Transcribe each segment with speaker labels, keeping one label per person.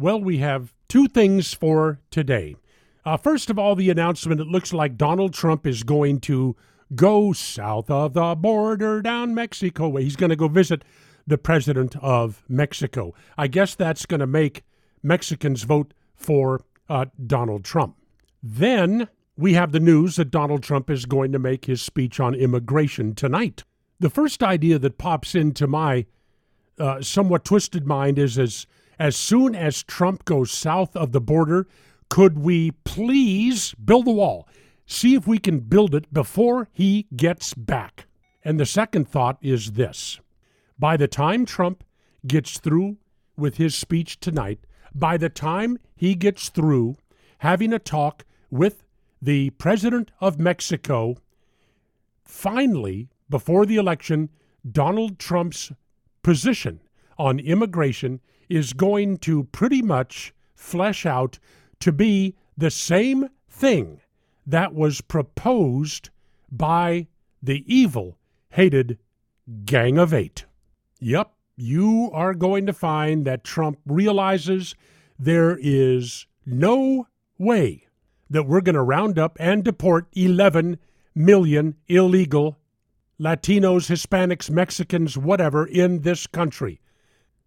Speaker 1: Well, we have two things for today. Uh, first of all, the announcement it looks like Donald Trump is going to go south of the border down Mexico. He's going to go visit the president of Mexico. I guess that's going to make Mexicans vote for uh, Donald Trump. Then we have the news that Donald Trump is going to make his speech on immigration tonight. The first idea that pops into my uh, somewhat twisted mind is as as soon as Trump goes south of the border, could we please build a wall? See if we can build it before he gets back. And the second thought is this by the time Trump gets through with his speech tonight, by the time he gets through having a talk with the president of Mexico, finally, before the election, Donald Trump's position on immigration is going to pretty much flesh out to be the same thing that was proposed by the evil, hated Gang of Eight. Yep, you are going to find that Trump realizes there is no way that we're going to round up and deport 11 million illegal Latinos, Hispanics, Mexicans, whatever, in this country.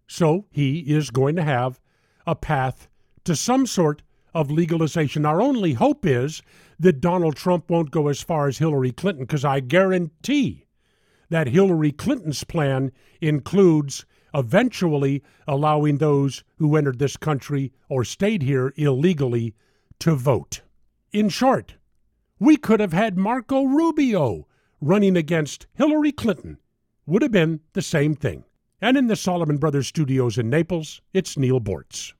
Speaker 1: So he is going to have a path to some sort of legalization. Our only hope is that Donald Trump won't go as far as Hillary Clinton, because I guarantee that Hillary Clinton's plan includes eventually allowing those who entered this country or stayed here illegally to vote. In short, we could have had Marco Rubio running against Hillary Clinton. Would have been the same thing. And in the Solomon Brothers studios in Naples, it's Neal Boortz.